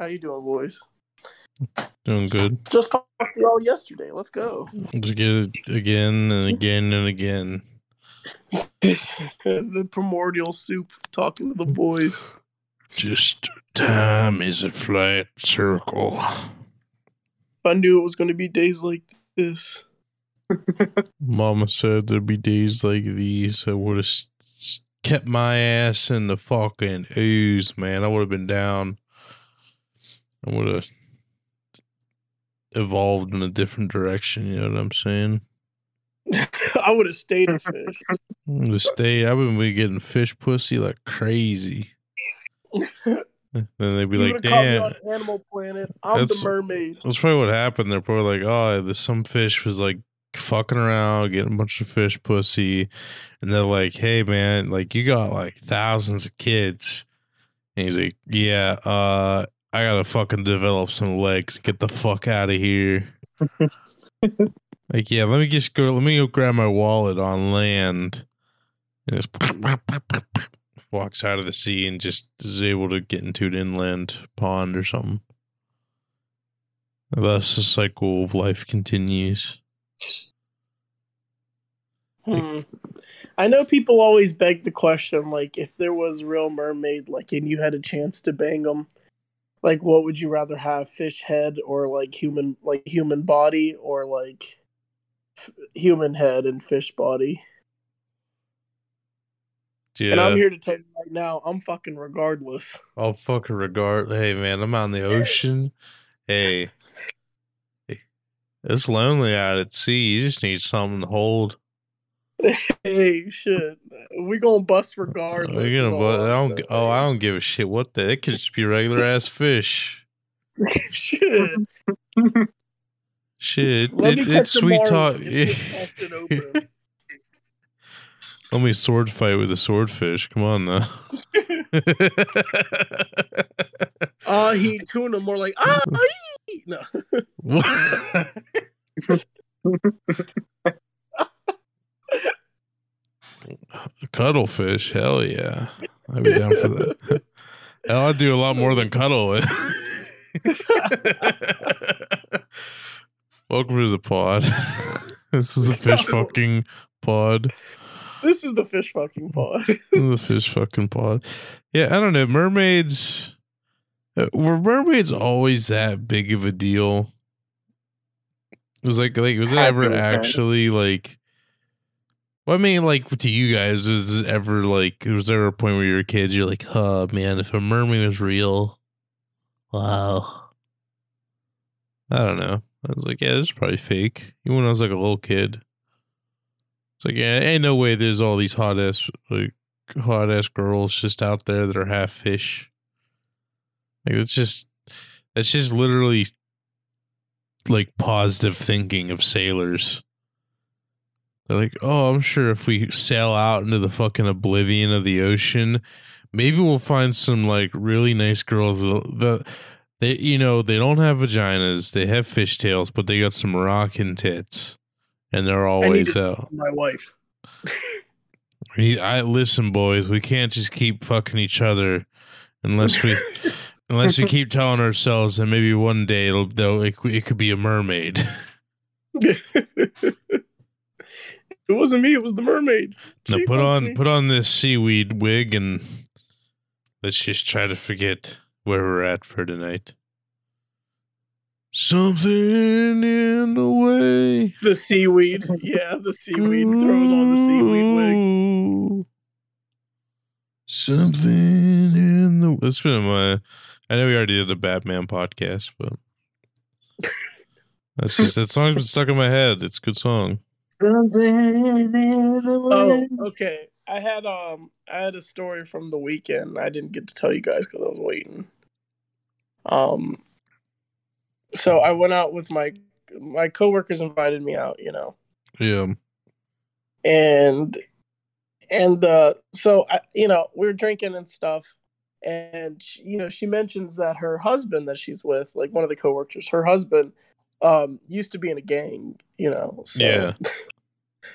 How you doing, boys? Doing good. Just talked to y'all yesterday. Let's go. Just get it again and again and again. the primordial soup talking to the boys. Just time is a flat circle. I knew it was going to be days like this. Mama said there'd be days like these. I would have kept my ass in the fucking ooze, man. I would have been down. I would have evolved in a different direction. You know what I'm saying? I would have stayed a fish. The state, I've been be getting fish pussy like crazy. then they'd be You like, damn. Animal Planet. I'm That's- the mermaid. That's probably what happened. They're probably like, oh, this some fish was like fucking around, getting a bunch of fish pussy, and they're like, hey man, like you got like thousands of kids, and he's like, yeah, uh, I gotta fucking develop some legs, get the fuck out of here. like, yeah, let me just go. Let me go grab my wallet on land. And just walks out of the sea and just is able to get into an inland pond or something. Thus, the cycle of life continues. Hmm. I know people always beg the question, like, if there was a real mermaid, like, and you had a chance to bang them, like, what would you rather have, fish head or like human, like human body, or like f- human head and fish body? Yeah, And I'm here to tell you right now, I'm fucking regardless. I'll fucking regard. Hey, man, I'm out in the ocean. hey, hey, it's lonely out at sea. You just need something to hold. Hey, shit, we gonna bust regardless. We're is gonna, but I don't. Oh, I don't give a shit. What the? It could just be regular ass fish. shit. Shit, Let it, me it's sweet talk. and just toss it over. Let me sword fight with a swordfish. Come on now. Uh, he tuned him more like ah, ee." no. What? Cuddlefish, hell yeah. I'd be down for that. Hell, I'd do a lot more than cuddle it. Welcome to the pod. this is a fish fucking pod. This is the fish fucking pod. A fish fucking pod. Yeah, I don't know. Mermaids uh, were mermaids always that big of a deal? It was like like was it ever to have been. actually like well, I mean, like to you guys, it ever like was there a point where you were kids, you're like, oh man, if a mermaid was real, wow. I don't know. I was like, yeah, this is probably fake. Even when I was like a little kid. It's like, yeah, ain't no way there's all these hot ass like hot ass girls just out there that are half fish. Like it's just that's just literally like positive thinking of sailors. They're like, oh, I'm sure if we sail out into the fucking oblivion of the ocean, maybe we'll find some like really nice girls. that- they, you know, they don't have vaginas, they have fishtails, but they got some rockin' tits, and they're always out. My wife. I listen, boys. We can't just keep fucking each other unless we unless we keep telling ourselves that maybe one day it'll though it, it could be a mermaid. it wasn't me. It was the mermaid. now She put on me. put on this seaweed wig and let's just try to forget where we're at for tonight. Something in the way. the seaweed. Yeah, the seaweed. Throw it on the seaweed wig. Something in the. It's been my. I know we already did the Batman podcast, but that's just that song's been stuck in my head. It's a good song. Oh, okay. I had um, I had a story from the weekend. I didn't get to tell you guys because I was waiting. Um, so I went out with my my coworkers invited me out. You know, Yeah. and and uh so I, you know we are drinking and stuff and she, you know she mentions that her husband that she's with like one of the coworkers her husband um used to be in a gang you know so Yeah.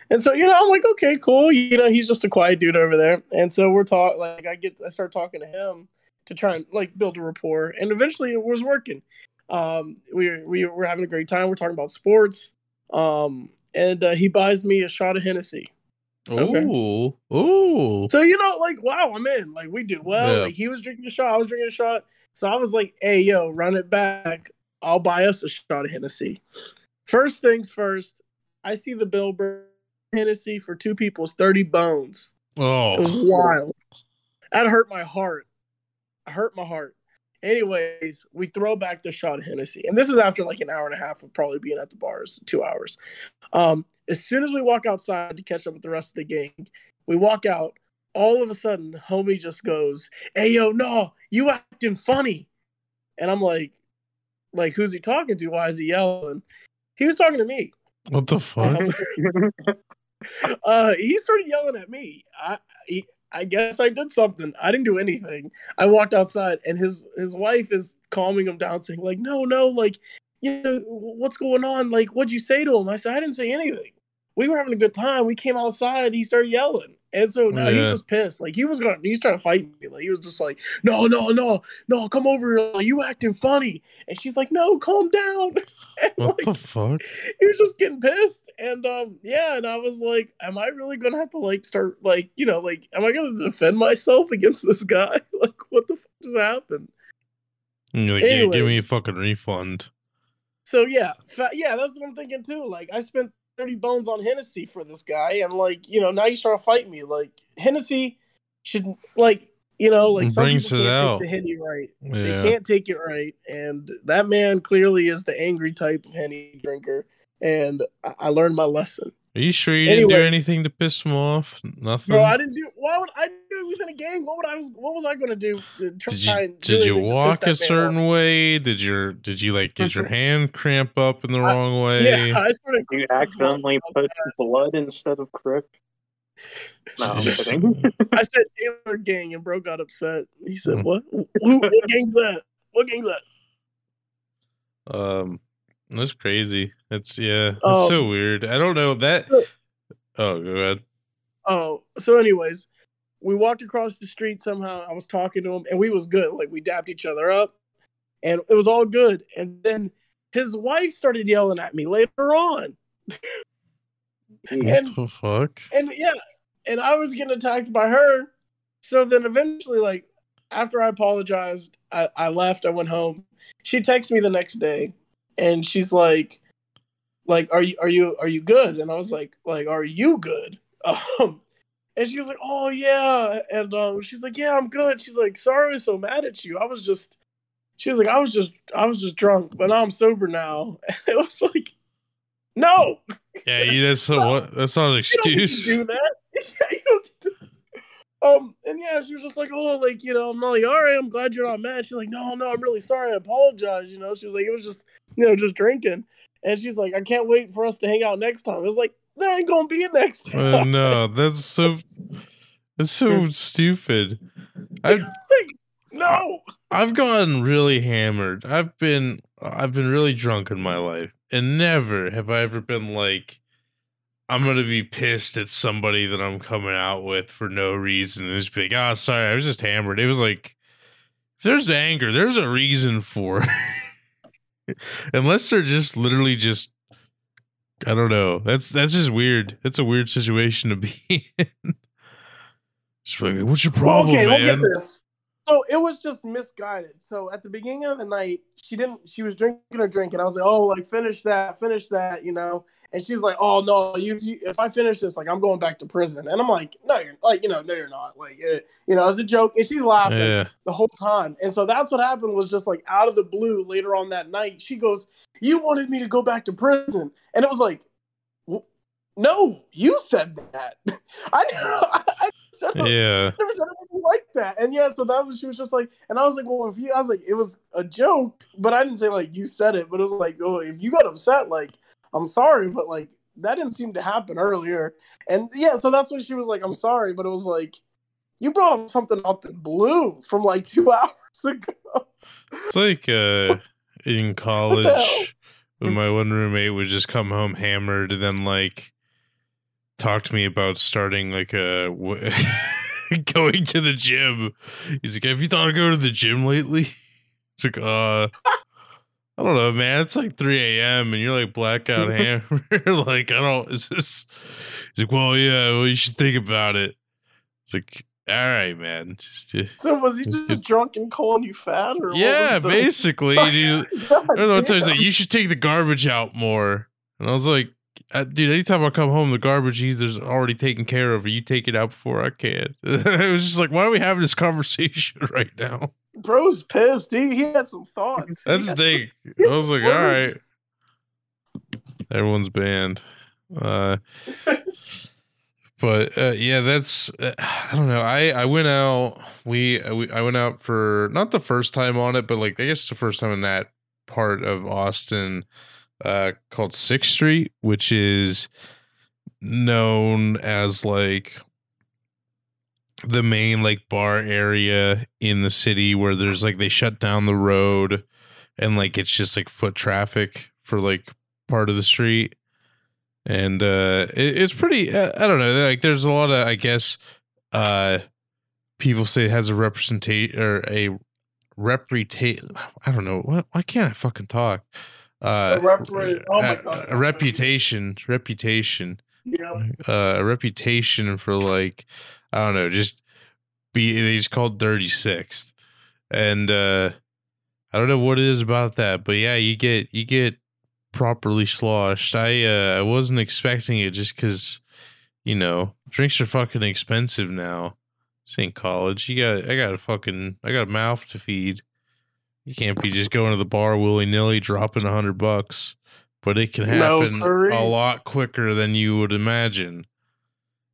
And so you know i'm like okay cool you know he's just a quiet dude over there and so we're talking like i get i start talking to him to try and like build a rapport, and eventually it was working. Um, we we were having a great time. We're talking about sports. Um, and uh, he buys me a shot of Hennessy. Okay. Ooh, ooh. So you know, like, wow, I'm in. Like, we did well. Yeah. Like, he was drinking a shot, I was drinking a shot. So I was like, "Hey, yo, run it back. I'll buy us a shot of Hennessy." First things first, I see the bill for Hennessy for two people's thirty bones. It was Oh, wild. That hurt my heart. I hurt my heart. Anyways, we throw back the shot of Hennessy, and this is after like an hour and a half of probably being at the bars, two hours. Um, as soon as we walk outside to catch up with the rest of the gang, we walk out. All of a sudden, homie just goes, "Hey, yo, no, you acting funny," and I'm like, "Like, who's he talking to? Why is he yelling?" He was talking to me. what the fuck? Um, uh, he started yelling at me. I, he, I guess I did something. I didn't do anything. I walked outside, and his his wife is calming him down, saying like, "No, no, like, you know, what's going on? Like, what'd you say to him?" I said, "I didn't say anything. We were having a good time. We came outside. He started yelling." And so now he's just pissed. Like he was gonna, he's trying to fight me. Like he was just like, no, no, no, no, come over here. Like, you acting funny. And she's like, no, calm down. And What like, the fuck? he was just getting pissed and um yeah and i was like am i really gonna have to like start like you know like am i gonna defend myself against this guy like what the fuck just happened like, yeah, give me a fucking refund. so yeah fa- yeah that's what i'm thinking too like i spent 30 bones on hennessy for this guy and like you know now you start to fight me like hennessy should like you know like some Brings people it can't out. take the henny right Yeah. They can't take it right, and that man clearly is the angry type of henny drinker. And I, I learned my lesson. Are you sure you didn't do anything to piss him off? Nothing. Bro, I didn't do. Why would I do? He was in a gang. What would I was? What was I going to do to did you did you anything to piss walk a certain off? way? Did your did you like get your hand cramp up in the I- wrong way? Yeah, I started. You accidentally put blood instead of Crip. No, I'm Just- kidding. I said Taylor gang, and bro got upset. He said, Hmm. "What? Who, what gang's that? What gang's that?" Um, that's crazy. It's yeah, it's Um, so weird. I don't know that. so- Oh, go ahead. Oh, so anyways, we walked across the street somehow. I was talking to him, and we was good. Like we dapped each other up, and it was all good. And then his wife started yelling at me later on. And- What the fuck? and yeah, and I was getting attacked by her. So then eventually, like after I apologized, I, I left. I went home. She texted me the next day, and she's like, "Like, are you are you are you good?" And I was like, "Like, are you good?" Um, and she was like, "Oh yeah," and um, she's like, "Yeah, I'm good." She's like, "Sorry, I was so mad at you. I was just." She was like, "I was just I was just drunk, but now I'm sober now." And it was like, "No, Yeah, you that's not what that's not an you don't get to excuse. do that. Yeah, you don't Um, and yeah, she was just like, oh, like, you know, I'm like, all right, I'm glad you're not mad. She's like, no, no, I'm really sorry. I apologize. You know, she was like, it was just, you know, just drinking. And she's like, I can't wait for us to hang out next time. It was like, there ain't gonna be a next time. Uh, no, that's so that's so stupid. I no. I've gotten really hammered. I've been I've been really drunk in my life, and never have I ever been like, I'm gonna be pissed at somebody that I'm coming out with for no reason and just be like, oh, sorry, I was just hammered. It was like, if there's anger, there's a reason for. Unless they're just literally just, I don't know. That's that's just weird. That's a weird situation to be in. Just like, what's your problem, okay, man? look at this. So it was just misguided. So at the beginning of the night, she didn't. She was drinking a drink, and I was like, "Oh, like finish that, finish that," you know. And she's like, "Oh no, you, you if I finish this, like I'm going back to prison." And I'm like, "No, you're like, you know, no, you're not." Like, eh, you know, it's a joke, and she's laughing Yeah. the whole time. And so that's what happened. Was just like out of the blue later on that night, she goes, "You wanted me to go back to prison," and it was like. No, you said that. I, I said Yeah. never said anything like that. And yeah, so that was she was just like, and I was like, well, if you, I was like, it was a joke, but I didn't say like you said it, but it was like, oh, if you got upset, like, I'm sorry, but like that didn't seem to happen earlier. And yeah, so that's when she was like, I'm sorry, but it was like, you brought up something out the blue from like two hours ago. It's like uh in college when my one roommate would just come home hammered and then like talk to me about starting like a w- going to the gym. He's like, "Have you thought of going to the gym lately?" It's like, uh, I don't know, man. It's like 3 a.m. and you're like blackout hammer. like, I don't. Is this? He's like, well, yeah. Well, you should think about it. It's like, all right, man. Just, uh, So was he Just just drunk and calling you fat, or yeah, basically. I don't know. Damn. like you should take the garbage out more. And I was like, uh, dude, anytime I come home, the garbage either's already taken care of, or you take it out before I can. it was just like, why are we having this conversation right now? Bro's pissed. He, he had some thoughts. That's the thing. I was like, all right, everyone's banned. Uh, but uh, yeah, that's uh, I don't know. I I went out. We, uh, we I went out for not the first time on it, but like I guess the first time in that part of Austin, uh, called Sixth Street, which is known as like the main like bar area in the city where there's like they shut down the road and like it's just like foot traffic for like part of the street. And uh it, it's pretty uh, i don't know like there's a lot of i guess uh people say it has a representation or a reputation i don't know why can't i fucking talk uh A oh my a- God. a reputation reputation Yeah. uh, a reputation for like I don't know, just be he's called Dirty Sixth. And uh, I don't know what it is about that, but yeah, you get you get properly sloshed. I uh, I wasn't expecting it just because you know drinks are fucking expensive now. Ain't college. You got I got a fucking I got a mouth to feed. You can't be just going to the bar willy nilly dropping a hundred bucks. But it can happen sirree. a lot quicker than you would imagine.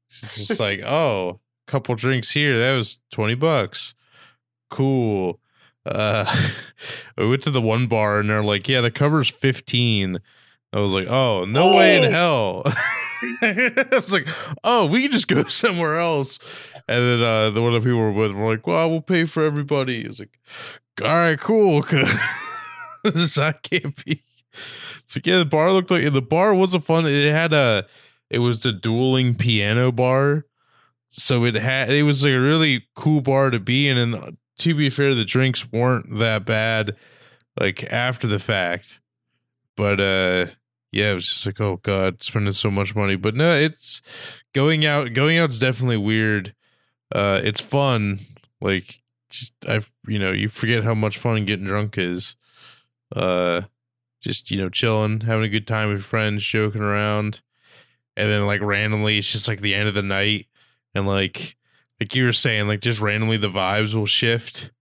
It's just like, oh, a couple drinks here, that was twenty bucks. Cool. Uh I went to the one bar and they're like, yeah, the cover's fifteen. I was like, oh, no way in Oh. hell. I was like, oh, we can just go somewhere else. And then uh, the one the people were with were like, well, we'll pay for everybody. It was like, all right, cool. Cause I can't be. So yeah, the bar looked like the bar was a fun. It had a, it was the dueling piano bar. So it had, it was like a really cool bar to be in. And uh, to be fair, the drinks weren't that bad, like after the fact. But uh, yeah, it was just like, oh god, spending so much money. But no, it's going out. Going out's definitely weird. Uh, it's fun. Like, just I've you know, you forget how much fun getting drunk is. Uh, just you know, chilling, having a good time with friends, joking around, and then like randomly, it's just like the end of the night, and like like you were saying, like just randomly the vibes will shift,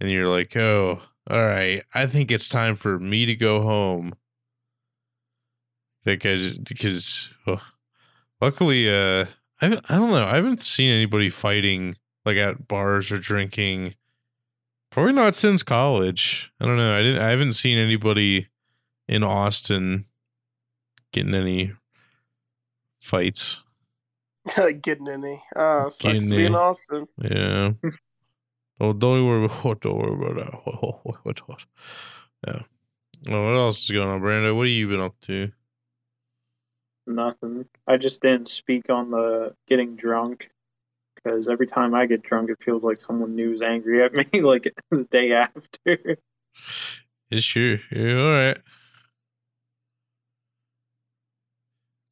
and you're like, oh, all right, I think it's time for me to go home. Think Because because well, luckily, uh, I I don't know, I haven't seen anybody fighting like at bars or drinking. Probably not since college. I don't know. I didn't. I haven't seen anybody in Austin getting any fights. Getting any. Uh, sucks Getting to be in. Austin. Yeah. oh, don't worry. About, don't worry about that. Yeah. Well, what else is going on, Brando? What have you been up to? Nothing. I just didn't speak on the getting drunk because every time I get drunk, it feels like someone new is angry at me, like the day after. It's true. Yeah, all right.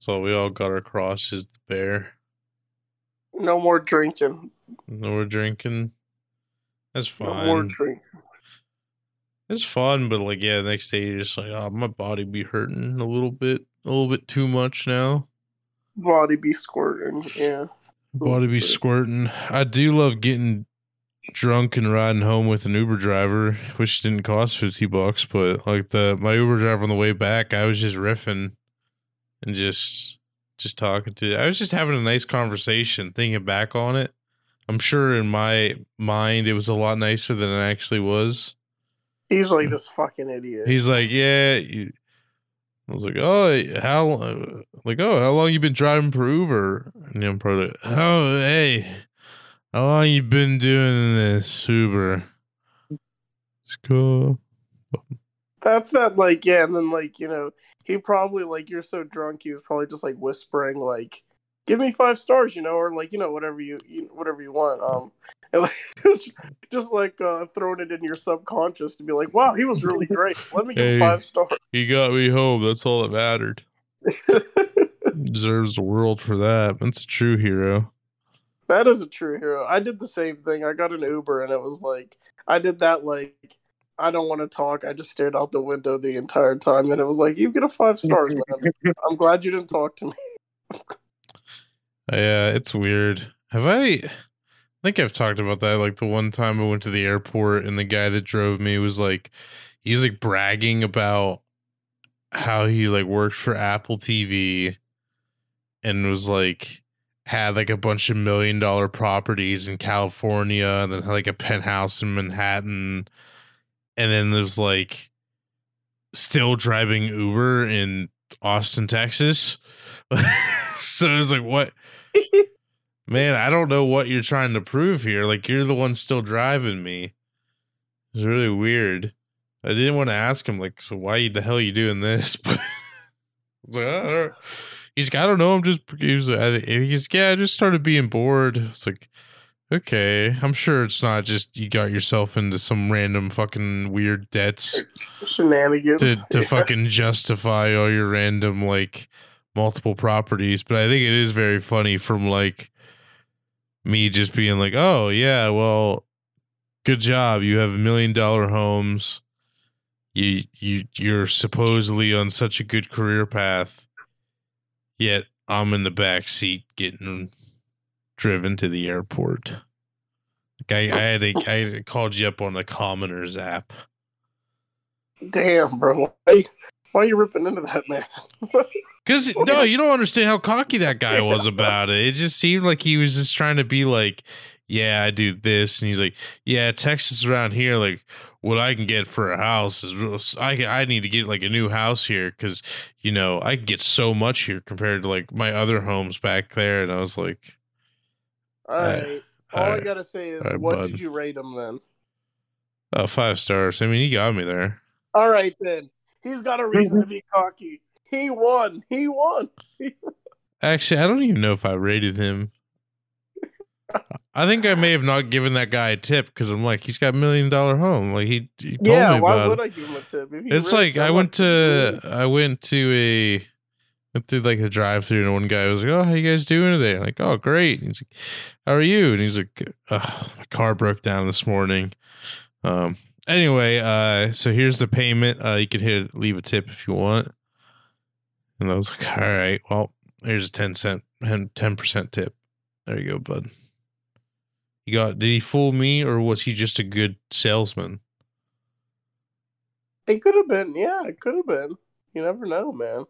So we all got our crosses to bear. No more drinking. No more drinking. That's fine. No more drinking. It's fun, but like, yeah, the next day you're just like, oh, my body be hurting a little bit, a little bit too much now. Body be squirting. Yeah. Body be squirting. I do love getting drunk and riding home with an Uber driver, which didn't cost fifty bucks, but like the my Uber driver on the way back, I was just riffing and just just talking to. I was just having a nice conversation. Thinking back on it, I'm sure in my mind it was a lot nicer than it actually was. He's like mm. this fucking idiot. He's like, yeah. You, I was like, oh, how, like, oh, how long you been driving for Uber? And I'm probably, like, oh, hey, how long you been doing this Uber? It's cool. That's that like yeah, and then like, you know, he probably like you're so drunk he was probably just like whispering like give me five stars, you know, or like you know whatever you, you whatever you want. Um, and like just like uh, throwing it in your subconscious to be like, wow, he was really great. Let me give Hey. five stars. He got me home. That's all that mattered. Deserves the world for that. That's a true hero. That is a true hero. I did the same thing. I got an Uber and it was like I did that like I don't want to talk. I just stared out the window the entire time and it was like you get a five stars, man. I'm glad you didn't talk to me. Yeah, it's weird. Have I? I think I've talked about that. Like the one time I went to the airport and the guy that drove me was like, he was like bragging about how he like worked for Apple TV and was like had like a bunch of million dollar properties in California and then had like a penthouse in Manhattan and then there's like still driving Uber in Austin, Texas. so it was like what Man, I don't know what you're trying to prove here. Like you're the one still driving me. It's really weird. I didn't want to ask him like, so why the hell are you doing this? But I like, "Oh, all right." he's like, I don't know. I'm just he was, he's yeah. I just started being bored. It's like, okay, I'm sure it's not just you got yourself into some random fucking weird debts Shenanigans. to to Yeah. fucking justify all your random like multiple properties. But I think it is very funny from like me just being like, oh yeah, well, good job. You have million dollar homes. You you you're supposedly on such a good career path. Yet I'm in the back seat getting driven to the airport. Like I, I had a, I called you up on the Commoners app. Damn, bro. Why are you ripping into that man? Because no, you don't understand how cocky that guy was about it. It just seemed like he was just trying to be like, "Yeah, I do this," and he's like, "Yeah, Texas around here, like what I can get for a house is I I need to get like a new house here because you know I get so much here compared to like my other homes back there." And I was like, All right. All I gotta say is, Alright, what bud. did you rate him then? "Oh, five stars." I mean, he got me there. All right, then. He's got a reason to be cocky. He won. He won. Actually, I don't even know if I rated him. I think I may have not given that guy a tip because I'm like, he's got a million dollar home. Like he, he told yeah, me why would it. I give him a tip? It's rich, like I went to I went to a went through like the drive through and one guy was like, "Oh, how you guys doing today?" I'm like, "Oh, great." And he's like, "How are you?" And he's like, "My car broke down this morning." Um. Anyway, uh, so here's the payment. Uh, you could hit leave a tip if you want. And I was like, "All right, well, here's a ten cent, ten percent tip. There you go, bud." You got? Did he fool me, or was he just a good salesman? It could have been. Yeah, it could have been. You never know, man.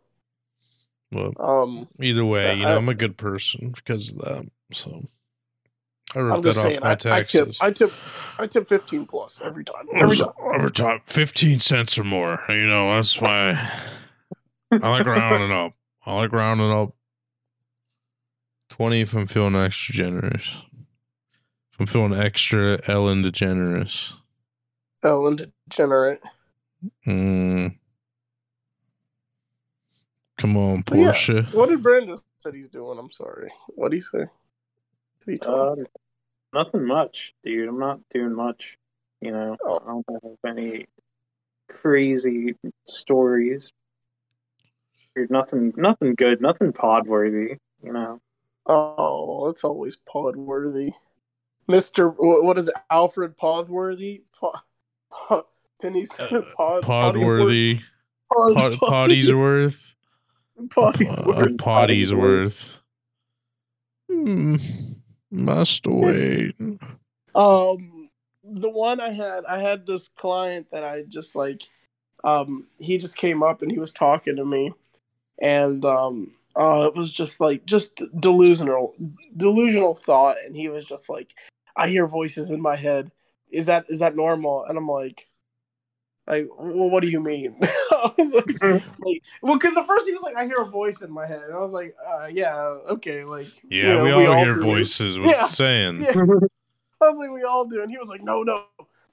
Well, Um, Either way, you know, I- I'm a good person because of that. So I wrote I'm that just off saying. my I, I tip. I tip. I tip fifteen plus every time. Every time. Every time, fifteen cents or more. You know, that's why I like rounding up. I like rounding up. Twenty if I'm feeling extra generous. If I'm feeling extra Ellen DeGeneres. Ellen DeGenerate. Mm. Come on, But yeah, What did Brandon said he's doing? I'm sorry. What did he say? Did he talk? Uh, nothing much, dude. I'm not doing much. You know, Oh. I don't have any crazy stories. Or nothing, nothing good, nothing pod worthy. You know, oh, it's always pod worthy. Mister, what, what is it? Alfred Podworthy. Pa, pa, Penny's Uh, pod, Podworthy. Pod, Pod, potty's worth. Poddy's Uh, worth. potty's worth. Hmm. Must wait. Um, the one I had, I had this client that I just like, um, he just came up and he was talking to me, and um, uh, it was just like just delusional, delusional thought, and he was just like, I hear voices in my head. Is that is that normal? And I'm like. Like, well, what do you mean? I was like, like well, because at first he was like, I hear a voice in my head, and I was like, uh, yeah, okay, like, you Yeah, know, we all hear do. voices. What's Yeah. saying? Yeah. I was like, we all do. And he was like, no, no,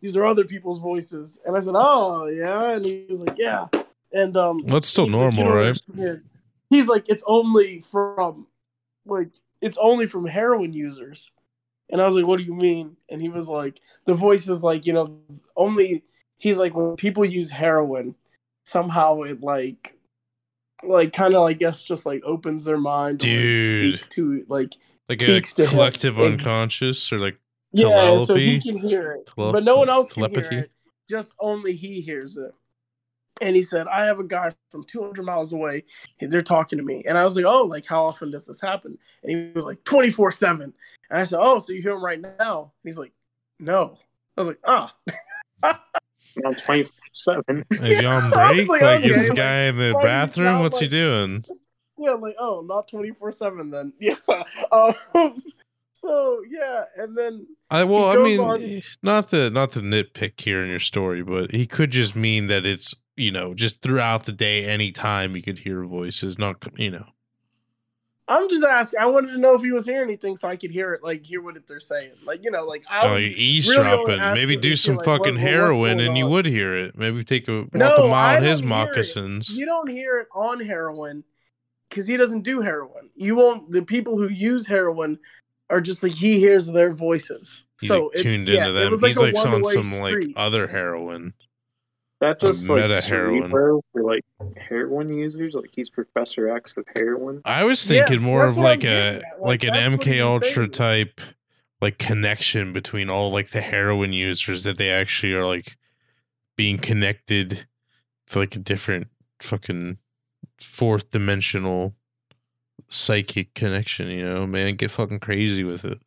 these are other people's voices. And I said, oh, yeah. And he was like, yeah. And um, That's still he's like, "You normal, right? He's like, it's only from like it's only from heroin users. And I was like, what do you mean? And he was like, the voice is like, you know, only he's like when people use heroin, somehow it like like kind of I guess just like opens their mind to like, speak to like Like a Speaks to him. collective And- unconscious or like yeah, so he can hear it, Tele- but no one else can hear it. Just only he hears it. And he said, "I have a guy from 200 miles away. and They're talking to me." And I was like, "Oh, like how often does this happen?" And he was like, "24 7." And I said, "Oh, so you hear him right now?" And he's like, "No." I was like, "Ah." I'm 24 7. is he on break? like, Like, is okay, this like, guy in the why is he bathroom? not, What's he doing? yeah, like, oh, not 24 7 then. Yeah. Um, so, yeah. And then I well, I mean, on- not the not the nitpick here in your story, but he could just mean that it's you know just throughout the day, anytime you could hear voices, not you know. I'm just asking. I wanted to know if he was hearing anything so I could hear it, like, hear what they're saying. Like, you know, like, I Oh, was. you're eavesdropping. asking Maybe do some like, fucking what- heroin, and you would hear it. Maybe take a walk No, a mile in his don't it. moccasins. You don't hear it on heroin because he doesn't do heroin. You won't. The people who use heroin are just like he hears their voices. He's so like, it's, tuned into them. like He's like on some like other heroin. That just like meta heroin. cerebro for like heroin users. Like he's Professor X of heroin. I was Yes, thinking more of like a like, Like, an MK Ultra saying. type like connection between all like the heroin users that they actually are like being connected to like a different fucking fourth dimensional psychic connection, you know, man, get fucking crazy with it.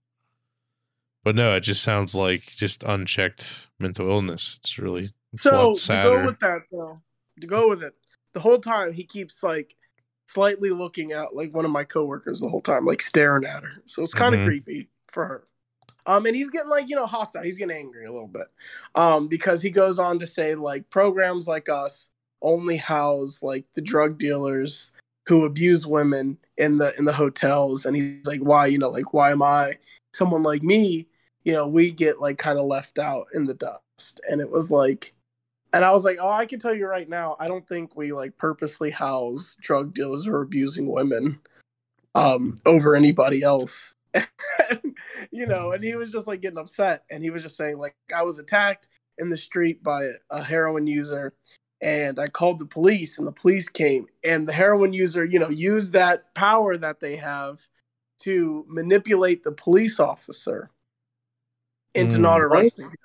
But no, it just sounds like just unchecked mental illness. It's really it's So to go with that though, to go with it, the whole time he keeps like slightly looking at like one of my coworkers the whole time, like staring at her. So it's kind of Mhm. creepy for her. Um, and he's getting like you know hostile. He's getting angry a little bit, um, because he goes on to say like programs like us only house like the drug dealers who abuse women in the in the hotels, and he's like, why you know like why am I someone like me? You know, we get like kind of left out in the dust, and it was like and I was like, oh, I can tell you right now, I don't think we like purposely house drug dealers or abusing women um, over anybody else. you know, and he was just like getting upset. And he was just saying, like, I was attacked in the street by a heroin user and I called the police and the police came and the heroin user, you know, used that power that they have to manipulate the police officer into Mm. not Right. arresting him.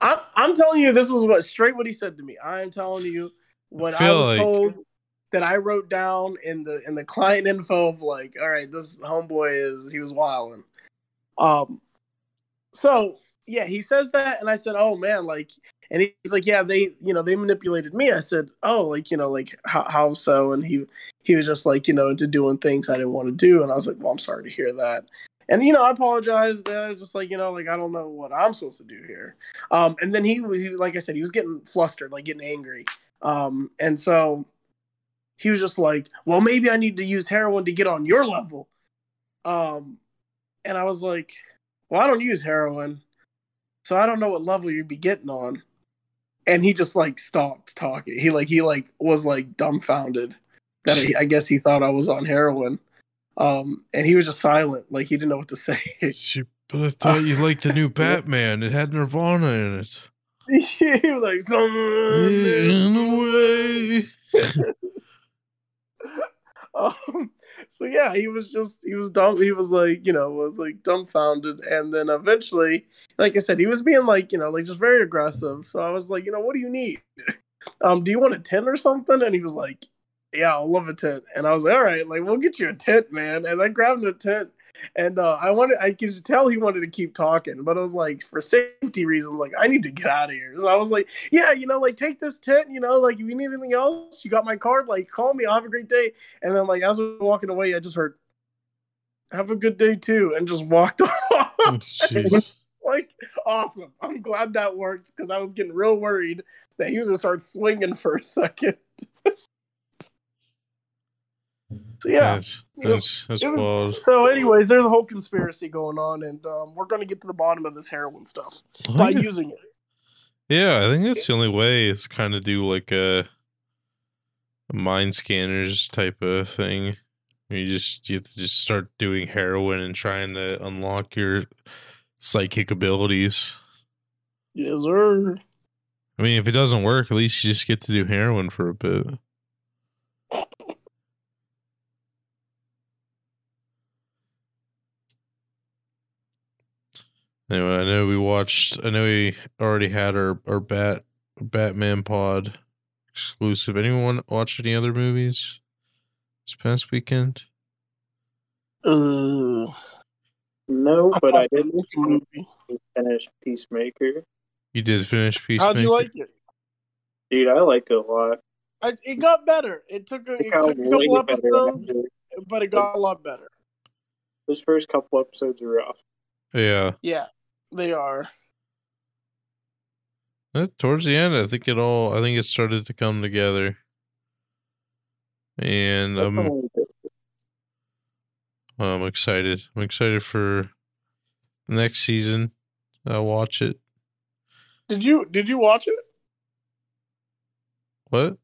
I'm, I'm telling you, this is what straight what he said to me. I am telling you what I, feel was like- told that I wrote down in the in the client info of like, all right, this homeboy is he was wilding. Um, so yeah, he says that, and I said, oh man, like, and he's like, yeah, they, you know, they manipulated me. I said, oh, like, you know, like how, how so? And he he was just like, you know, into doing things I didn't want to do, and I was like, well, I'm sorry to hear that. And you know, I apologized. And I was just like, you know, like I don't know what I'm supposed to do here. Um, and then he was, he, like I said, he was getting flustered, like getting angry. Um, and so he was just like, well, maybe I need to use heroin to get on your level. Um, and I was like, well, I don't use heroin, so I don't know what level you'd be getting on. And he just like stopped talking. He like he like was like dumbfounded that I guess he thought I was on heroin. Um, and he was just silent, like he didn't know what to say. Shit, But I thought you liked the new Batman. It had Nirvana in it. he was like, In the way. um, so yeah, he was just he was dumb. He was like you know was like dumbfounded, and then eventually, like I said, he was being like you know like just very aggressive. So I was like, you know, what do you need? um, do you want a tent or something? And he was like, yeah, I'll love a tent. And I was like, all right, like we'll get you a tent, man. And I grabbed a tent, and uh, I wanted I could tell he wanted to keep talking, but I was like for safety reasons, like I need to get out of here. So I was like, yeah, you know, like take this tent, you know, like if you need anything else, you got my card, like call me, I'll have a great day. And then like as we were walking away, I just heard, have a good day too, and just walked off. Jeez. like awesome. I'm glad that worked because I was getting real worried that he was gonna start swinging for a second. So yeah. That's, that's, that's It was- so, anyways, there's a whole conspiracy going on, and um, we're going to get to the bottom of this heroin stuff by using it. Yeah, I think that's the only way is kind of do like a, a mind scanners type of thing. You just you have to just start doing heroin and trying to unlock your psychic abilities. Yes, sir. I mean, if it doesn't work, at least you just get to do heroin for a bit. Anyway, I know we watched. I know we already had our our Bat Batman pod exclusive. Anyone watch any other movies this past weekend? Uh, No, but I watched the did Loki movie. finish Peacemaker. You did finish Peacemaker. How'd you like it? Dude, I liked it a lot. I, it got better. It took a, It it took a couple episodes, but it got a lot better. Those first couple episodes were rough. Yeah. Yeah, they are. Uh, towards the end, I think it all. I think it started to come together, and um, Definitely did. I'm excited. I'm excited for next season. I'll watch it. Did you did you watch it? What?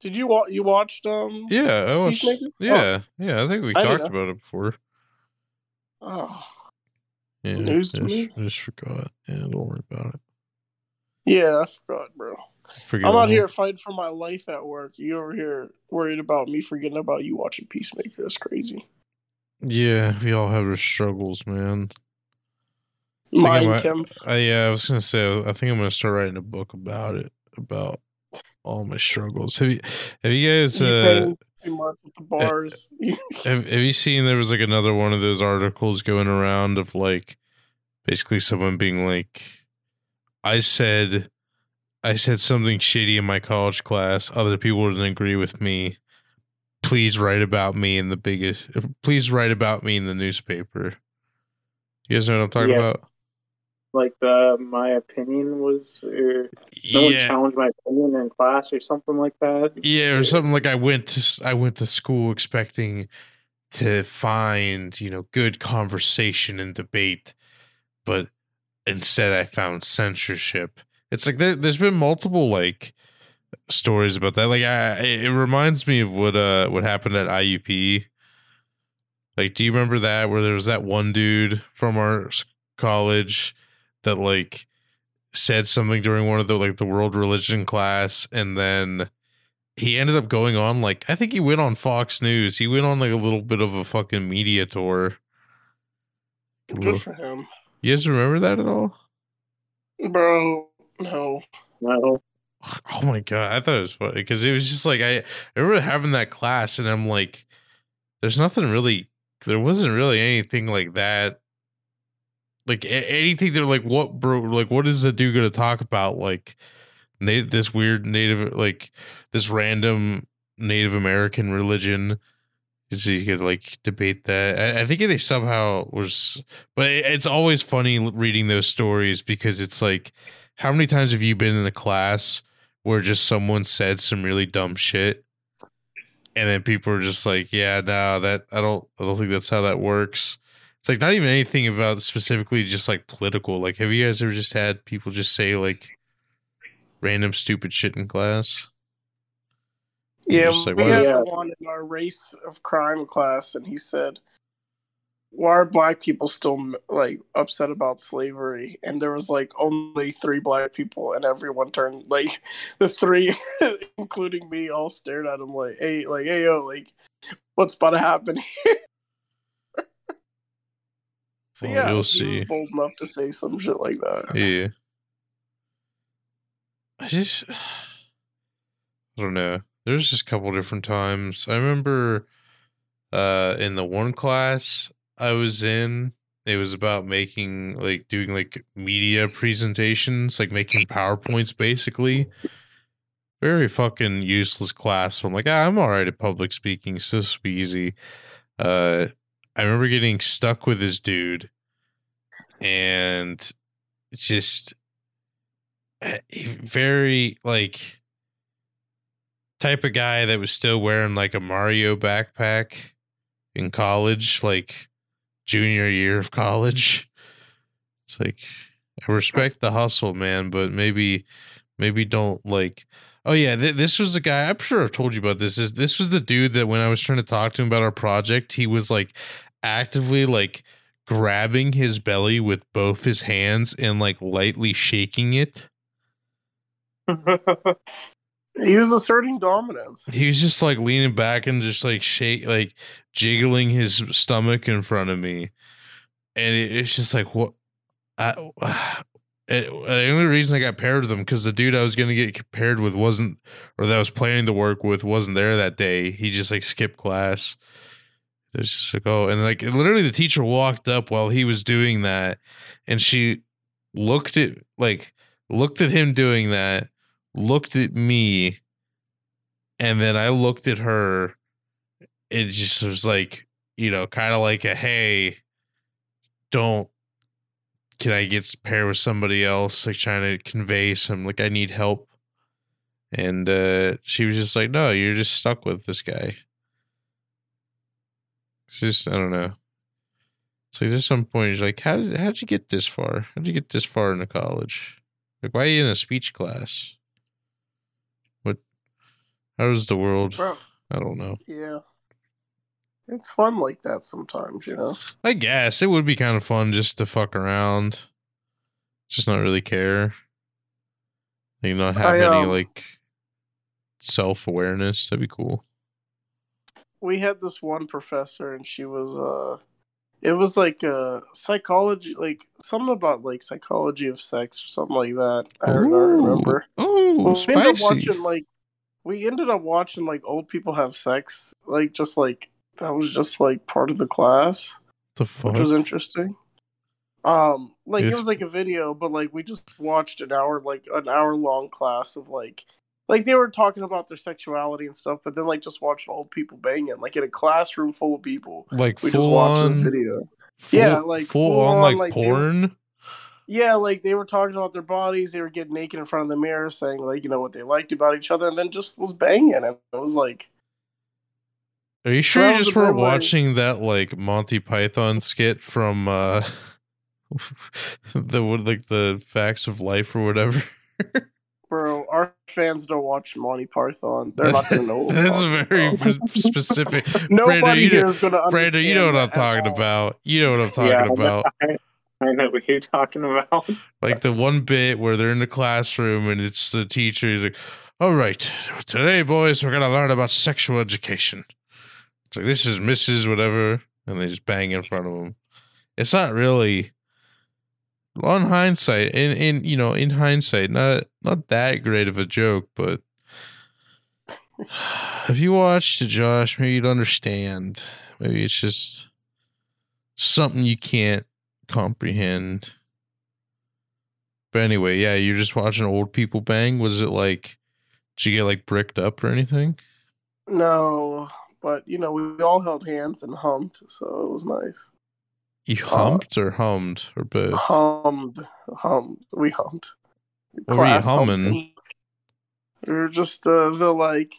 Did you watch? you watched um? Yeah, I watched. Peacemaker? Yeah, yeah. I think we I talked about it before. Oh, Yeah, News to I me. just, I just forgot. Yeah, don't worry about it. yeah, I forgot, bro. Forget I'm out here fighting for my life at work. You over here worried about me forgetting about you watching Peacemaker. That's crazy. Yeah, we all have our struggles, man. think I. I, yeah, I was gonna say. I think I'm gonna start writing a book about it, about all my struggles. Have you? Have you guys? You Uh, too much with the eh, bars. have, have you seen there was like another one of those articles going around of like basically someone being like i said i said something shitty in my college class other people didn't agree with me please write about me in the biggest please write about me in the newspaper you guys know what i'm talking Yeah. about Like the my opinion was, or no one yeah challenged my opinion in class or something like that. Yeah, or something like I went to I went to school expecting to find, you know, good conversation and debate, but instead I found censorship. It's like there, there's been multiple like stories about that. Like I, it it reminds me of what uh what happened at IUP. Like, do you remember that where there was that one dude from our college that like said something during one of the like the world religion class and then he ended up going on like I think he went on Fox News. He went on like a little bit of a fucking media tour. Good for him, You guys remember that at all? bro. No, No, Oh my god, I thought it was funny because it was just like I, I remember having that class and I'm like, there's nothing really, there wasn't really anything like that. Like anything they're like, what bro, like what is the dude gonna talk about? Like, na- this weird native, like this random Native American religion. Is he could like debate that? I, I think they somehow was, but it, it's always funny reading those stories because it's like, how many times have you been in a class where just someone said some really dumb shit, and then people are just like, "Yeah, no, that I don't, I don't think that's how that works." It's like not even anything about specifically just like political. Like, have you guys ever just had people just say like random stupid shit in class? yeah, like, we had the one in our race of crime class, and he said, "Why are black people still like upset about slavery?" And there was like only three black people, and everyone turned like the three, including me, all stared at him like, "Hey, like, hey, yo, like, what's about to happen here?" So Oh, yeah, you'll he was see. bold enough to say some shit like that. Yeah. I just I don't know. There's just a couple different times. I remember uh in the one class I was in, it was about making like doing like media presentations, like making PowerPoints basically. Very fucking useless class. So I'm like, ah, I'm all right at public speaking, so this will be easy. Uh I remember getting stuck with this dude and it's just uh, very like type of guy that was still wearing like a Mario backpack in college, like junior year of college. It's like I respect the hustle, man, but maybe maybe don't like Oh yeah, th- this was a guy. I'm sure I've told you about this. Is this was the dude that when I was trying to talk to him about our project, he was like actively like grabbing his belly with both his hands and like lightly shaking it. He was asserting dominance. He was just like leaning back and just like shake, like jiggling his stomach in front of me, and it, it's just like what. I, it, uh, the only reason I got paired with him because the dude I was gonna get paired with wasn't, or that I was planning to work with wasn't there that day. He just like skipped class. It's just like oh, and like literally the teacher walked up while he was doing that, and she looked at like looked at him doing that, looked at me, and then I looked at her. It just was like you know, kind of like a hey, don't can I get paired with somebody else? Like trying to convey some like I need help. And uh she was just like, No, you're just stuck with this guy. It's just I don't know. It's like there's some point you're like, how did how'd you get this far? How'd you get this far into college? Like why are you in a speech class? What how does the world Bro, I don't know. yeah. It's fun like that sometimes, you know? I guess it would be kind of fun just to fuck around, just not really care, like not have I, any um, like self awareness. That'd be cool. We had this one professor and she was uh it was like uh psychology like something about like psychology of sex or something like that i don't remember Oh, Well, we ended up watching like we ended up watching like old people have sex like just like that was just like part of the class the fuck? which was interesting um like Yes. it was like a video but like we just watched an hour like an hour long class of like like they were talking about their sexuality and stuff but then like just watching old people banging like in a classroom full of people like we just watched on the video full, Yeah, like, full, full on, on, like, like, they were- porn. yeah like they were talking about their bodies they were getting naked in front of the mirror saying like you know what they liked about each other and then just was banging and it was like Are you sure you just weren't bit, like- watching that like Monty Python skit from uh the like the facts of life or whatever? bro our fans don't watch monty python they're not gonna know That's very about. specific. nobody Brandon, you here know, is gonna Brandon, you know what I'm understand that at talking all. about. You know what I'm talking Yeah, about. I, I know what you're talking about. Like the one bit where they're in the classroom and it's the teacher. He's like, "All right, today, boys, we're gonna learn about sexual education." It's like this is Mrs. Whatever, and they just bang in front of him. It's not really. On hindsight, in in you know, in hindsight, not not that great of a joke, but if you watched it, Josh, maybe you'd understand. Maybe it's just something you can't comprehend. But anyway, yeah, you're just watching old people bang. Was it like, did you get like bricked up or anything? no but you know we all held hands and hummed so it was nice You Uh, humped or hummed or both? hummed hummed we hummed What were you Class humming? humping. we were just uh, the like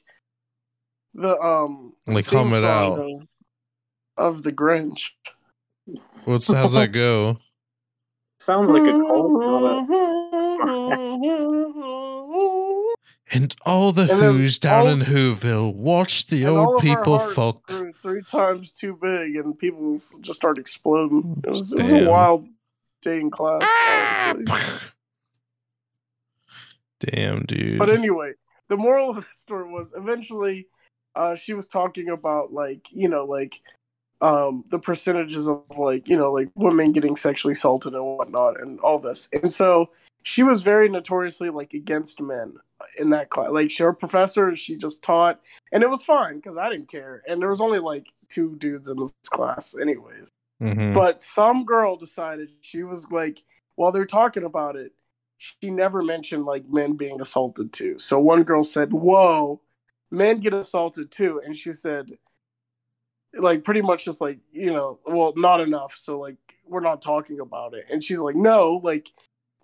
the um Like theme hum it out. of, of the grinch What's how's that go? Sounds like a cold. And all the And who's down all- in Whoville watch the old people hearts fuck. grew three times too big, and people just started exploding. It was, it was a wild day in class. honestly. Damn, dude. But anyway, the moral of the story was eventually, uh, she was talking about like you know like um the percentages of like you know like women getting sexually assaulted and whatnot and all this, and so she was very notoriously like against men in that class. Like she, her professor, she just taught, and it was fine because I didn't care, and there was only like two dudes in this class, anyways. Mhm. But some girl decided she was like, while they're talking about it, she never mentioned like men being assaulted too. So one girl said, Whoa, men get assaulted too. And she said, like, pretty much just like, you know, well, not enough. So, like, we're not talking about it. And she's like, No, like,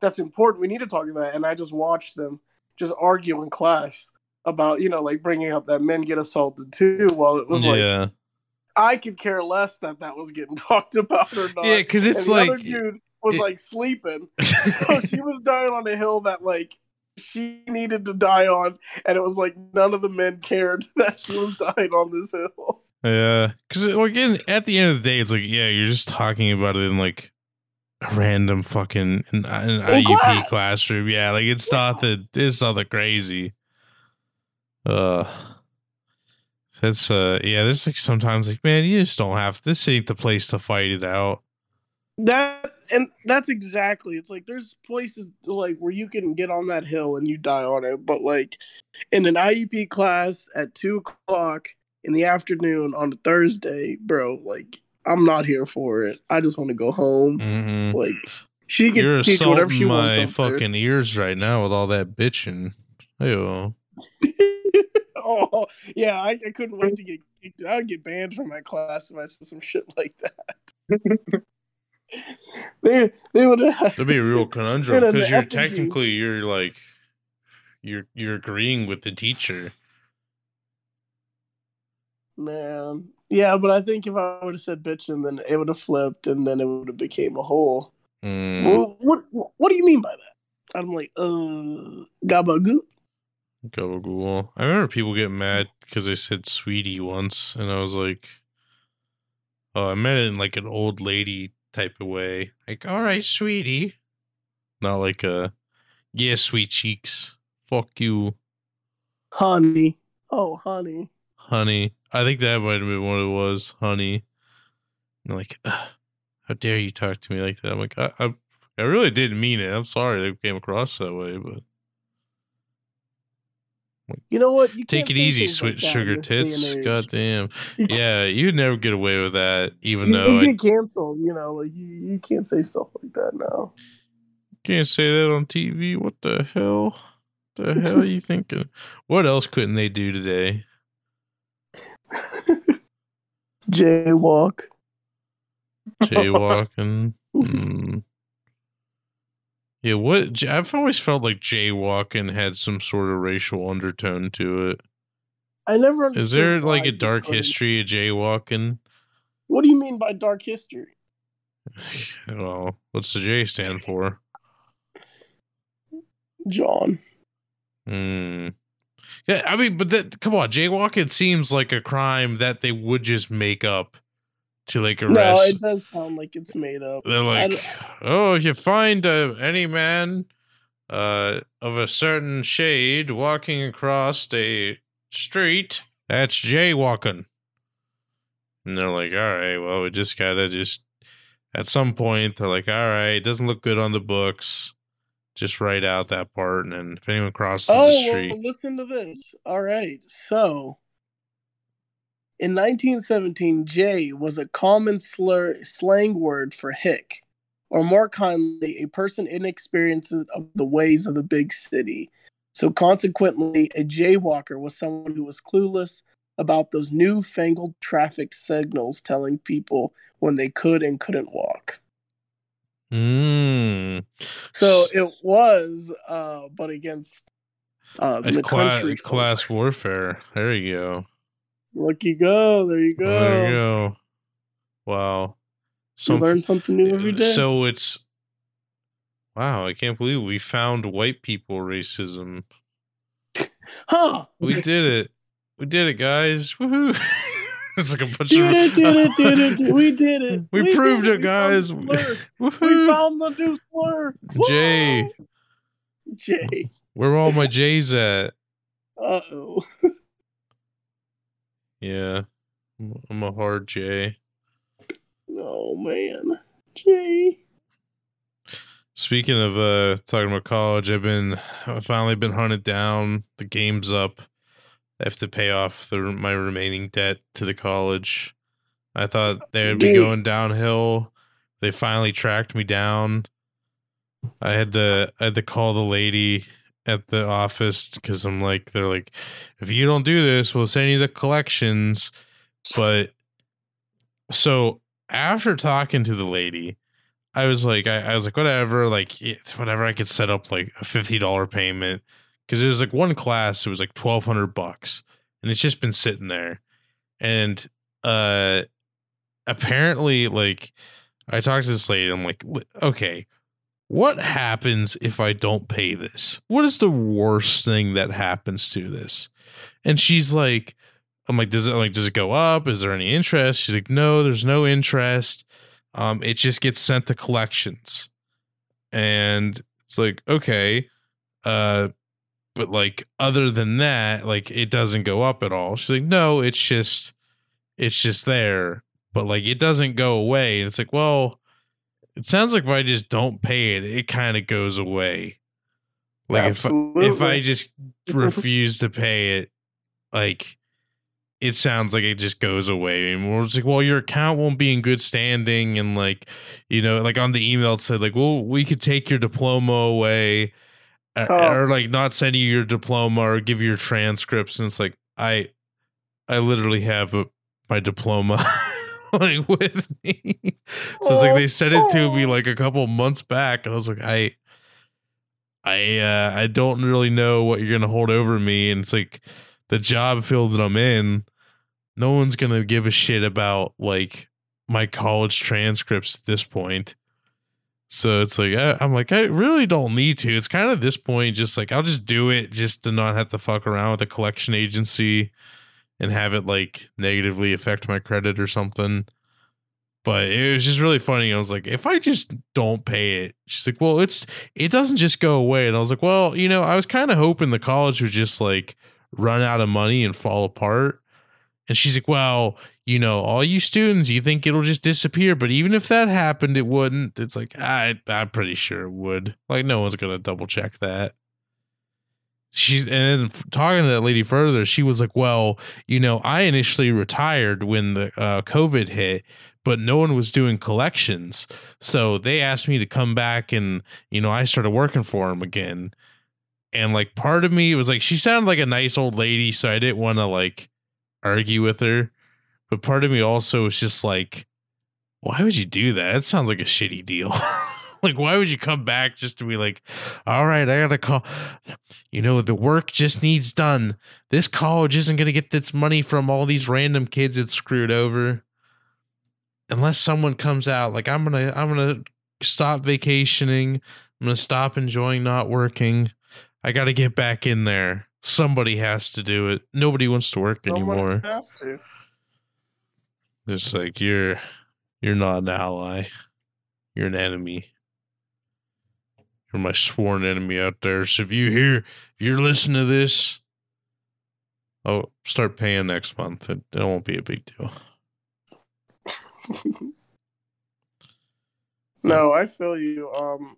that's important. We need to talk about it. And I just watched them just argue in class about, you know, like bringing up that men get assaulted too. While it was like, yeah, I could care less that that was getting talked about or not. yeah, because it's like other dude was it- like sleeping. so she was dying on a hill that like she needed to die on, and it was like none of the men cared that she was dying on this hill. Yeah, because like in, at the end of the day, it's like yeah, you're just talking about it in like random fucking an, an IUP class. classroom. Yeah, like it's nothing. It's nothing crazy. Uh, that's uh, yeah. There's like sometimes like man, you just don't have. This ain't the place to fight it out. That and that's exactly. It's like there's places like where you can get on that hill and you die on it, but like in an IUP class at two o'clock in the afternoon on a Thursday, bro, like I'm not here for it. I just want to go home. Mm-hmm. Like she can You're teach whatever she wants. my up there. fucking ears right now with all that bitching. Ew. oh yeah, I, I couldn't wait to get kicked. I would get banned from my class if I said some shit like that. they they would. That'd be a real conundrum because you're technically you're like you're you're agreeing with the teacher. Man, yeah, but I think if I would have said bitch and then it would have flipped, and then it would have became a whole. Mm, Well, what What do you mean by that? I'm like, uh, gabagoo. gabagool. I remember people getting mad because I said sweetie once, and I was like, "Oh, I meant it in like an old lady type of way, like all right, sweetie, not like a yeah, sweet cheeks, fuck you, honey. Oh, honey. honey." I think that might have been what it was, honey. And like, how dare you talk to me like that? I'm like, I, I, I really didn't mean it. I'm sorry that it came across that way, but You know what? You take it easy, sweet like sugar this day and tits. age. God damn. Yeah, you'd never get away with that, even you, though you I get canceled. You know, like you, you can't say stuff like that now. can't say that on TV. What the hell? The hell are you thinking? What else couldn't they do today? Jaywalk. Jaywalking. Hmm. Yeah, what? I've always felt like jaywalking had some sort of racial undertone to it. I never. Is there like a dark history of jaywalking? What do you mean by dark history? Well, what's the J stand for? John. Hmm. Yeah, I mean, but that come on, jaywalking seems like a crime that they would just make up to like arrest. No, it does sound like it's made up. They're like, oh, if you find uh, any man uh, of a certain shade walking across a street, that's jaywalking. And they're like, all right, well, we just gotta just at some point they're like, all right, it doesn't look good on the books. Just write out that part, and then if anyone crosses Oh, the street, well, listen to this. All right. So, in 1917, Jay was a common slur, slang word for hick, or more kindly, a person inexperienced of the ways of the big city. So, consequently, a jaywalker was someone who was clueless about those newfangled traffic signals telling people when they could and couldn't walk. Mm, So it was, uh, but against uh, the cla- country. folk. class warfare. There you go. Look, you go. There you go. There you go. Wow. You learn something new every day. So it's wow, I can't believe we found white people racism. huh? We did it. We did it, guys. Woohoo. it's like a bunch Did of it, did it, did it, did- we did it. We did proved it, We found guys. the slur. We found the new slur. Jay. Jay. Where are all my J's at? Uh oh. Yeah. I'm- I'm a hard J. Oh man. Jay. Speaking of uh talking about college, I've been I've finally been hunted down. The game's up. I have to pay off the my remaining debt to the college. I thought they'd be Dude. going downhill. They finally tracked me down. I had to I had to call the lady at the office because I'm like they're like, if you don't do this, we'll send you the collections. But so after talking to the lady, I was like, I, I was like, whatever, like whatever. I could set up like a fifty dollar payment because it was like one class. It was like twelve hundred bucks, and it's just been sitting there. And uh, apparently, like I talked to this lady. I'm like, okay, what happens if I don't pay this? What is the worst thing that happens to this? And she's like, I'm like, does it like does it go up? Is there any interest? She's like, no, there's no interest. Um, it just gets sent to collections. And it's like, okay. Uh, but like other than that, like it doesn't go up at all. She's like, no, it's just it's just there. But like it doesn't go away. And it's like, well, it sounds like if I just don't pay it, it kind of goes away. Like if if I just refuse to pay it, like it sounds like it just goes away. And we're just like, well, your account won't be in good standing, and like, you know, like on the email it said, like, well, we could take your diploma away, or, or like not send you your diploma or give you your transcripts. And it's like, I, I literally have a, my diploma. like with me. So it's like they sent it to me like a couple months back. And I was like, I I uh I don't really know what you're gonna hold over me. And it's like the job field that I'm in, no one's gonna give a shit about like my college transcripts at this point. So it's like I, I'm like I really don't need to. It's kind of this point, just like I'll just do it just to not have to fuck around with the collection agency and have it like negatively affect my credit or something. But it was just really funny. I was like, if I just don't pay it, she's like, well, it's it doesn't just go away. And I was like, well, you know, I was kind of hoping the college would just like run out of money and fall apart. And she's like, well, you know, all you students, you think it'll just disappear. But even if that happened, it wouldn't. It's like, I, I'm pretty sure it would. Like, no one's going to double check that she's and then talking to that lady further she was like well you know i initially retired when the uh, covid hit but no one was doing collections so they asked me to come back and you know i started working for them again and like part of me was like she sounded like a nice old lady so i didn't want to like argue with her but part of me also was just like why would you do that it sounds like a shitty deal like, why would you come back just to be like, all right, I gotta call. You know, the work just needs done. This college isn't gonna get this money from all these random kids that screwed over. Unless someone comes out, like I'm gonna, I'm gonna stop vacationing. I'm gonna stop enjoying not working. I gotta get back in there. Somebody has to do it. Nobody wants to work anymore. It's like you're you're not an ally. You're an enemy. You're my sworn enemy out there. So if you hear, if you're listening to this, I'll start paying next month. It, it won't be a big deal. no, I feel you. Um,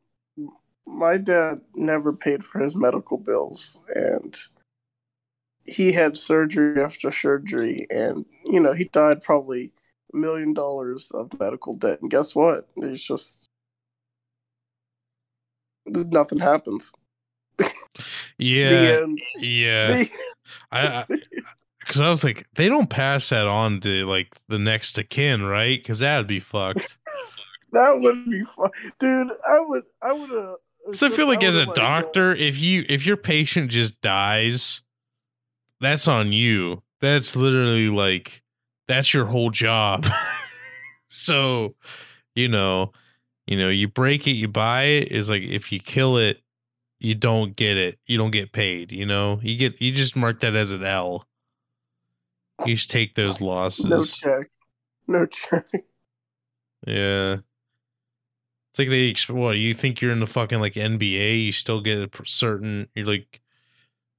my dad never paid for his medical bills, and he had surgery after surgery, and you know he died probably a million dollars of medical debt. And guess what? He's just nothing happens. yeah, yeah. The- I because I, I was like, they don't pass that on to like the next of kin, right? Because that'd be fucked. that would be fun, dude. I would, I would. Uh, so I feel like I as a doctor, if you if your patient just dies, that's on you. That's literally like that's your whole job. so, you know, you know, you break it, you buy it. Is like if you kill it, you don't get it. You don't get paid. You know, you get you just mark that as an L. You just take those losses. No check. No check. Yeah. It's like they what you think you're in the fucking like NBA, you still get a certain you're like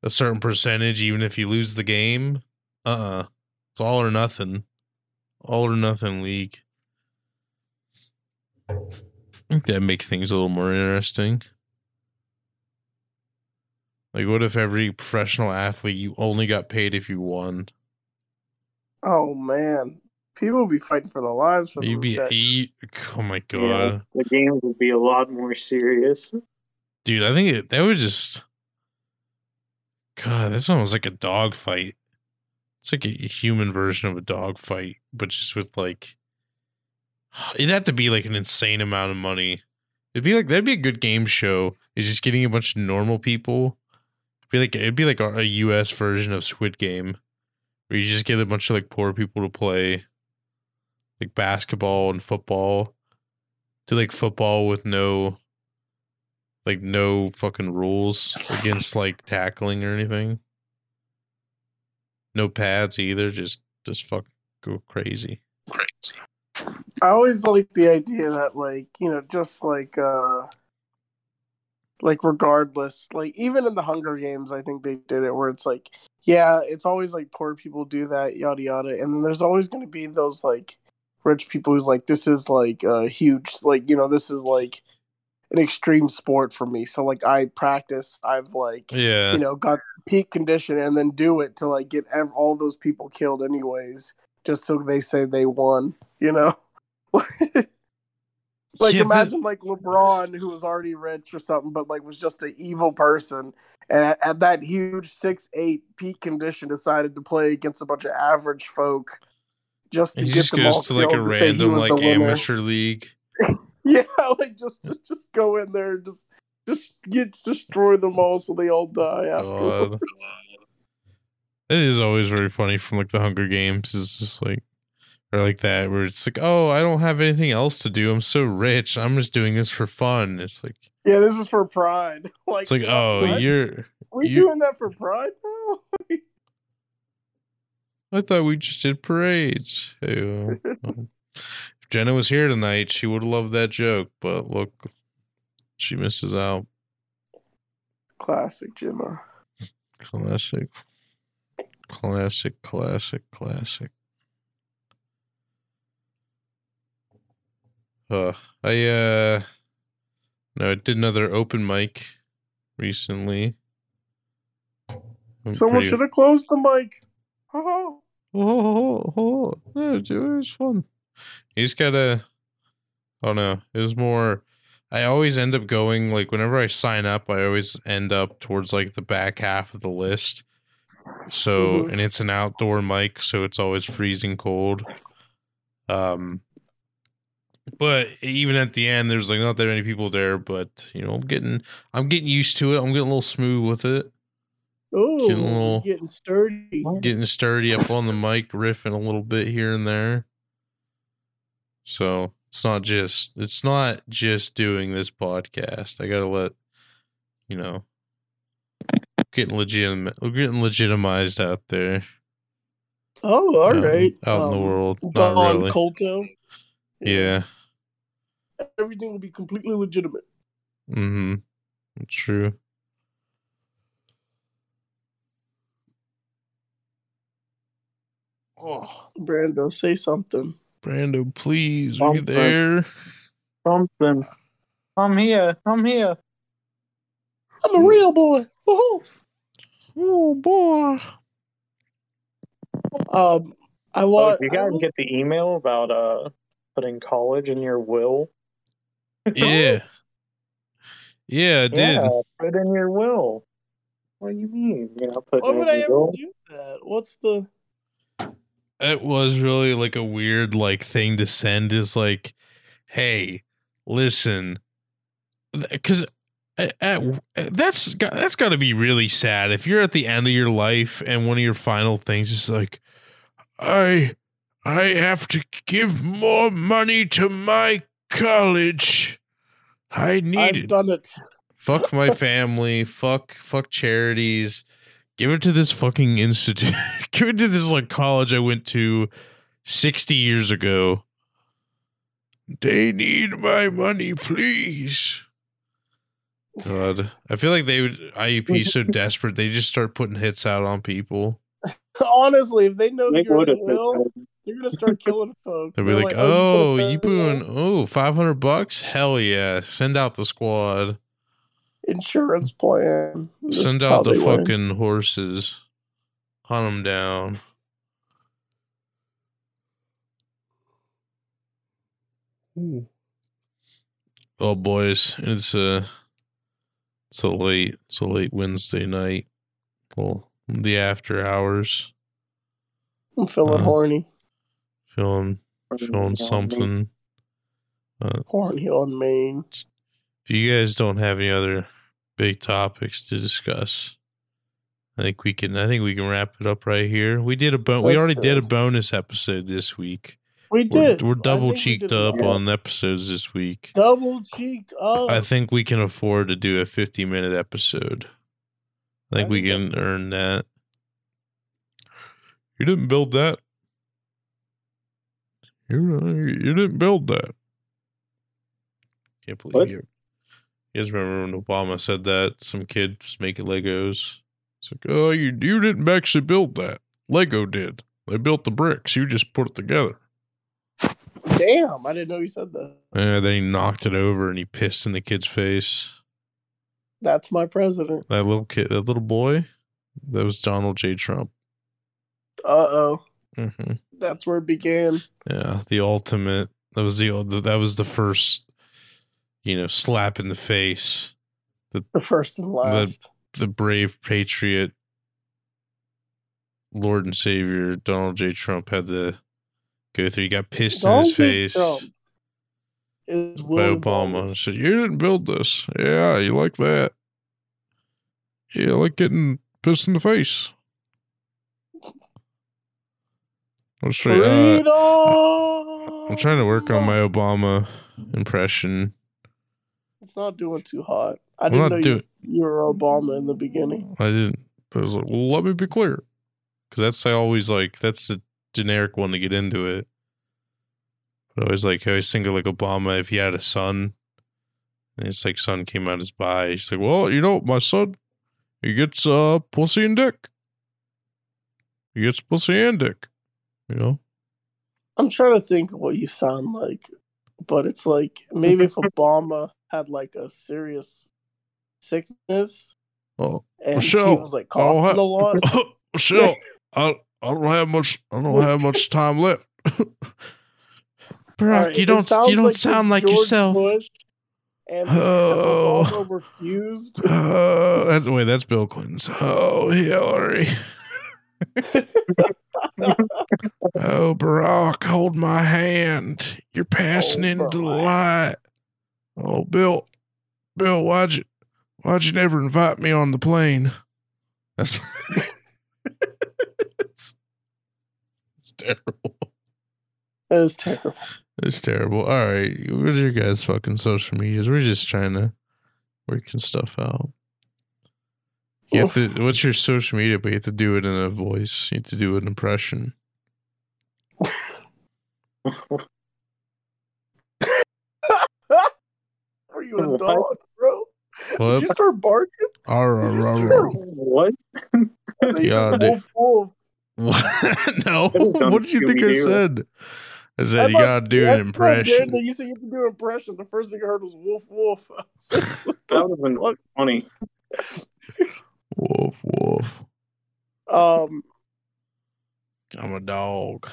a certain percentage even if you lose the game. Uh uh-uh. uh It's all or nothing. All or nothing league. I think that make things a little more interesting. Like, what if every professional athlete you only got paid if you won? Oh man, people would be fighting for their lives for You'd be eat. Oh my god, yeah, the games would be a lot more serious. Dude, I think it, that would just. God, this one was like a dog fight. It's like a human version of a dog fight, but just with like It'd have to be like an insane amount of money. It'd be like that'd be a good game show. Is just getting a bunch of normal people. It'd be like it'd be like a, U.S. version of Squid Game, where you just get a bunch of like poor people to play, like basketball and football. Do like football with no, Like no fucking rules against like tackling or anything. No pads either. Just just fuck go crazy. I always like the idea that like you know just like uh like regardless like even in the Hunger Games I think they did it where it's like yeah it's always like poor people do that yada yada and then there's always going to be those like rich people who's like this is like a huge like you know this is like an extreme sport for me so like I practice I've like Yeah. you know got peak condition and then do it to like get ev- all those people killed anyways just so they say they won you know like Yeah, but- imagine like lebron who was already rich or something but like was just an evil person and at, at that huge six eight peak condition decided to play against a bunch of average folk just to He get just them all goes to like a random like amateur league. yeah like just just go in there and just just get destroy them all so they all die afterwards. God. It is always very funny from like the Hunger Games. It's just like or like that where it's like, oh, I don't have anything else to do. I'm so rich. I'm just doing this for fun. It's like Yeah, this is for pride. Like, it's like, oh, what? you're. we you- doing that for pride now? I thought we just did parades. Hey, if Jenna was here tonight, she would have loved that joke. But look, she misses out. Classic Gemma. Classic, classic, classic, classic. Uh, I uh, no, I did another open mic recently. I'm Someone pretty- should have closed the mic. Oh, Oh, oh, oh, oh. it was fun. You just gotta. I don't know. It was more. I always end up going like whenever I sign up, I always end up towards like the back half of the list. So Mhm. and it's an outdoor mic, so it's always freezing cold. Um, but even at the end, there's like not that many people there. But you know, I'm getting I'm getting used to it. I'm getting a little smooth with it. oh, Getting a little- getting sturdy. getting sturdy up on the mic, riffing a little bit here and there. So it's not just it's not just doing this podcast. I gotta let you know getting legitimate getting legitimized out there. Oh, all um, right. Out in the Um, world. Don really. Colto. Yeah. Everything will be completely legitimate. Mm-hmm. True. Oh Brando, say something. Brando, please, are you there? Something. I'm here. I'm here. I'm a real boy. Woohoo. Oh boy. Um, I Oh, want. did you guys was- get the email about uh putting college in your will? Yeah. Yeah, I did. Yeah, put in your will. What do you mean? You know, put Why it would in I your ever will. do that? What's the? It was really like a weird like thing to send is like, hey, listen, because that's got, that's got to be really sad if you're at the end of your life and one of your final things is like, I I have to give more money to my college. I need I've it. done it. fuck my family, fuck fuck charities. Give it to this fucking institute. Give it to this like college I went to 60 years ago. They need my money, please. God, I feel like they would IUP so desperate they just start putting hits out on people. Honestly, if they know They you're would the if will, they they're gonna start killing folks. They'll be They're like, "Oh, "Oh, you oh, you doing? Oh, 500 bucks? Hell yeah! Send out the squad. Insurance plan. This Send out the they win. fucking horses. Hunt them down." Oh boys, it's a it's a late it's a late Wednesday night. Well, the after hours. I'm feeling Uh, horny. Feeling feeling something. Uh, Horny on Maine. if you guys don't have any other big topics to discuss, I think we can I think we can wrap it up right here. We did a bon- we already did a bonus episode this week We We're, did. we're double think we cheeked up on episodes this week. Double cheeked up. I think we can afford to do a 50 minute episode. I think I we think can that's- earn that. You didn't build that. You, you didn't build that. Can't believe What? you. You guys remember when Obama said that? Some kid was making Legos. It's like, oh, you, you didn't actually build that. Lego did. They built the bricks. You just put it together. Damn, I didn't know you said that. And then he knocked it over and he pissed in the kid's face. That's my president. That little kid, that little boy, that was Donald J. Trump. Uh oh. hmm That's where it began. Yeah, the ultimate. That was the that was the first, you know, slap in the face. The first and last. The brave patriot, Lord and Savior Donald J. Trump had to go through. He got pissed in his face Trump is by Obama. Said, "You didn't build this. Yeah, you like that. Yeah, like getting pissed in the face." Let's try. Uh, I'm trying to work on my Obama impression. It's not doing too hot. I I'm didn't know doing. you, you were Obama in the beginning. I didn't. But I was like, well, let me be clear, because that's I always like that's the generic one to get into it. But I always like I always think of like Obama if he had a son, and his like son came out his bi. He's like, well, you know, my son, he gets uh pussy and dick. He gets pussy and dick. You know. I'm trying to think of what you sound like, but it's like maybe if Obama had like a serious sickness Oh, and Michelle, he was like I don't coughing have- a lot. Michelle, I I don't have much. I don't have much time left. Barack, Alright, you don't you don't like sound like George yourself. Bush and Oh. Obama refused. Uh, that's, wait, that's Bill Clinton's. Oh, Hillary. oh, Barack, hold my hand. You're passing Oh, into the light. Oh, Bill, Bill, why'd you, why'd you never invite me on the plane? That's, it's, it's terrible. That is terrible. It's terrible. All right, what are your guys' fucking social medias? We're just trying to working stuff out. You have to. What's your social media? But you have to do it in a voice. You have to do an impression. Are you a dog, bro? What? Did you start barking? Arr, You just arr, heard arr. what? I Yeah, dude. wolf, wolf. What? no. What did you think I said? I said I you gotta do I an thought, impression. Darren, You said you have to do an impression. The first thing I heard was wolf, wolf. I was like, what That would have been fuck? funny. Wolf, wolf. Um, I'm a dog.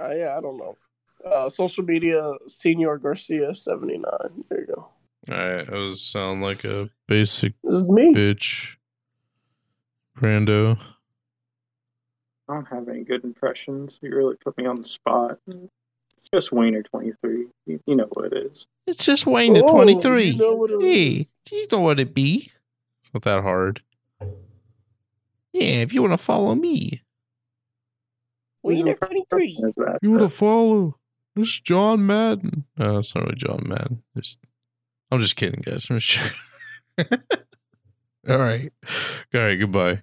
uh, yeah, I don't know. Uh, social media, Senior Garcia seventy nine. There you go. All right, that was sound like a basic This is me. bitch. Brando. I don't have any good impressions. You really put me on the spot. It's just Wayner twenty three. You, you know what it is. It's just Wayne at Oh, 23. You know what it Hey, is. you know what it be. It's not that hard. Yeah, if you want to follow me. Wiener twenty three. You want to follow? It's John Madden. No, it's not really John Madden. Just, I'm just kidding, guys. All right. All right, goodbye.